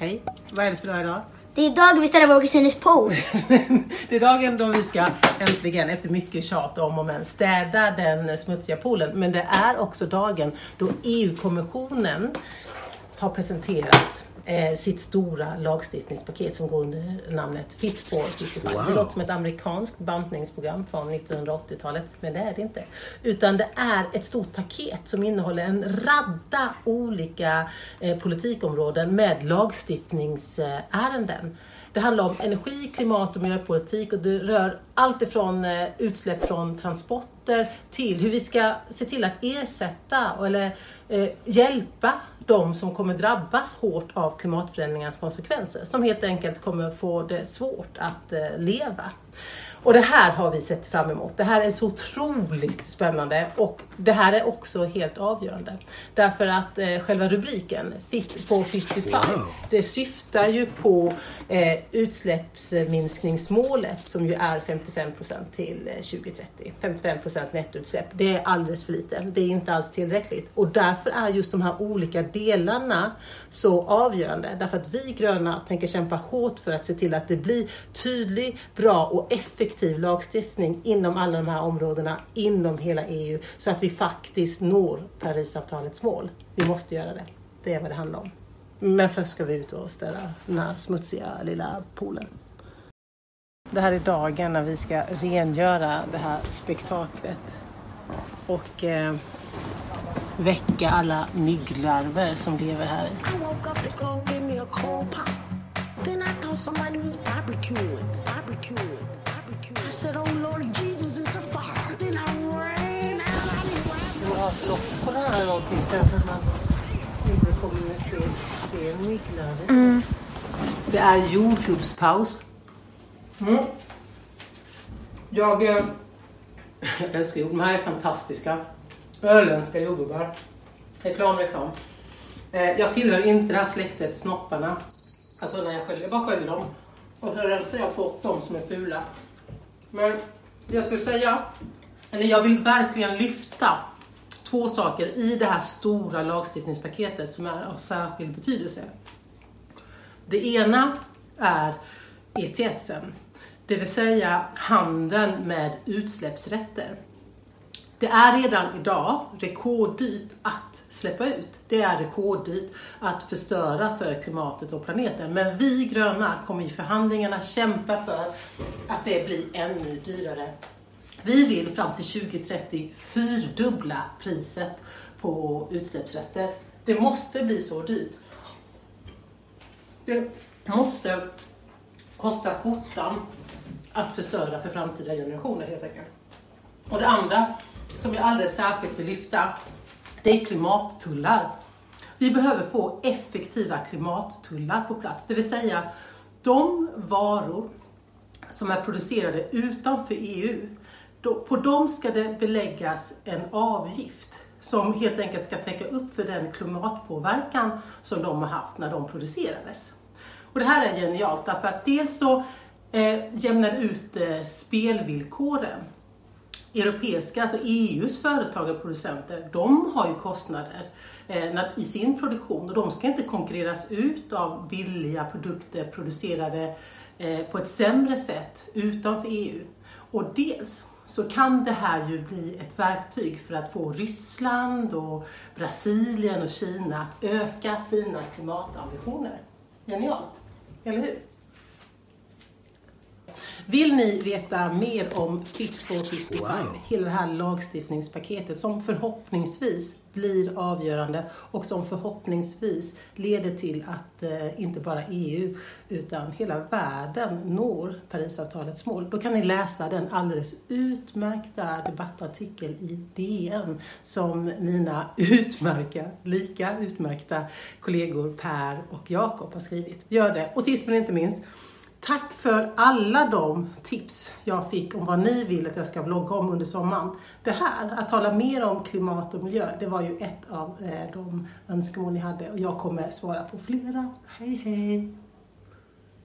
Hej, vad är det för dag idag? Det är dagen vi ställer vår kusines pool. det är dagen då vi ska äntligen, efter mycket tjat om och men, städa den smutsiga poolen. Men det är också dagen då EU-kommissionen har presenterat eh, sitt stora lagstiftningspaket som går under namnet Fit for 55. Wow. Det låter som ett amerikanskt bantningsprogram från 1980-talet, men det är det inte. Utan det är ett stort paket som innehåller en radda olika eh, politikområden med lagstiftningsärenden. Det handlar om energi, klimat och miljöpolitik och det rör allt ifrån eh, utsläpp från transporter till hur vi ska se till att ersätta eller eh, hjälpa de som kommer drabbas hårt av klimatförändringarnas konsekvenser. Som helt enkelt kommer få det svårt att eh, leva. Och det här har vi sett fram emot. Det här är så otroligt spännande och det här är också helt avgörande. Därför att eh, själva rubriken, Fit for 55, Wow. det syftar ju på eh, utsläppsminskningsmålet som ju är 55% till eh, 2030. 55% nettoutsläpp. Det är alldeles för lite. Det är inte alls tillräckligt. Och därför är just de här olika delarna så avgörande. Därför att vi gröna tänker kämpa hårt för att se till att det blir tydlig, bra och effektiv lagstiftning inom alla de här områdena, inom hela EU, så att vi faktiskt når Parisavtalets mål. Vi måste göra det. Det är vad det handlar om. Men först ska vi ut och städa den här smutsiga lilla poolen. Det här är dagen när vi ska rengöra det här spektaklet och eh, väcka alla mygglarver som lever här i. Then I thought somebody was barbecuing, barbecuing, oh Du har lock på den här eller någonting sen så att man inte kommer med fler, fler mygglarver. Det är jordgubbspaus. Mm. Jag, eh, jag älskar jordgubbar. De här är fantastiska. Öländska jordgubbar. Reklam, reklam. Eh, jag tillhör inte det här släktet snopparna. Alltså när jag sköljer, jag bara sköljer dem. Och så rensar jag bort de som är fula. Men det jag skulle säga, eller jag vill verkligen lyfta två saker i det här stora lagstiftningspaketet som är av särskild betydelse. Det ena är ETSen, det vill säga handeln med utsläppsrätter. Det är redan idag rekorddyrt att släppa ut. Det är rekorddyrt att förstöra för klimatet och planeten. Men vi gröna kommer i förhandlingarna kämpa för att det blir ännu dyrare. Vi vill fram till 2030 fyrdubbla priset på utsläppsrätter. Det måste bli så dyrt. Det måste kosta skjortan att förstöra för framtida generationer helt enkelt. Och det andra som jag alldeles särskilt vill lyfta, det är klimattullar. Vi behöver få effektiva klimattullar på plats, det vill säga de varor som är producerade utanför EU, på dem ska det beläggas en avgift som helt enkelt ska täcka upp för den klimatpåverkan som de har haft när de producerades. Och det här är genialt därför att dels så eh, jämnar ut eh, spelvillkoren europeiska, alltså EUs företag och producenter, de har ju kostnader eh, i sin produktion och de ska inte konkurreras ut av billiga produkter producerade eh, på ett sämre sätt utanför EU. Och dels så kan det här ju bli ett verktyg för att få Ryssland och Brasilien och Kina att öka sina klimatambitioner. Genialt, eller hur? Vill ni veta mer om Fit for 55, Wow. hela det här lagstiftningspaketet som förhoppningsvis blir avgörande och som förhoppningsvis leder till att eh, inte bara EU utan hela världen når Parisavtalets mål. Då kan ni läsa den alldeles utmärkta debattartikel i DN som mina utmärkta, lika utmärkta kollegor Per och Jakob har skrivit. Gör det! Och sist men inte minst, Tack för alla de tips jag fick om vad ni vill att jag ska vlogga om under sommaren. Det här, att tala mer om klimat och miljö, det var ju ett av eh, de önskemål ni hade och jag kommer svara på flera. Hej hej!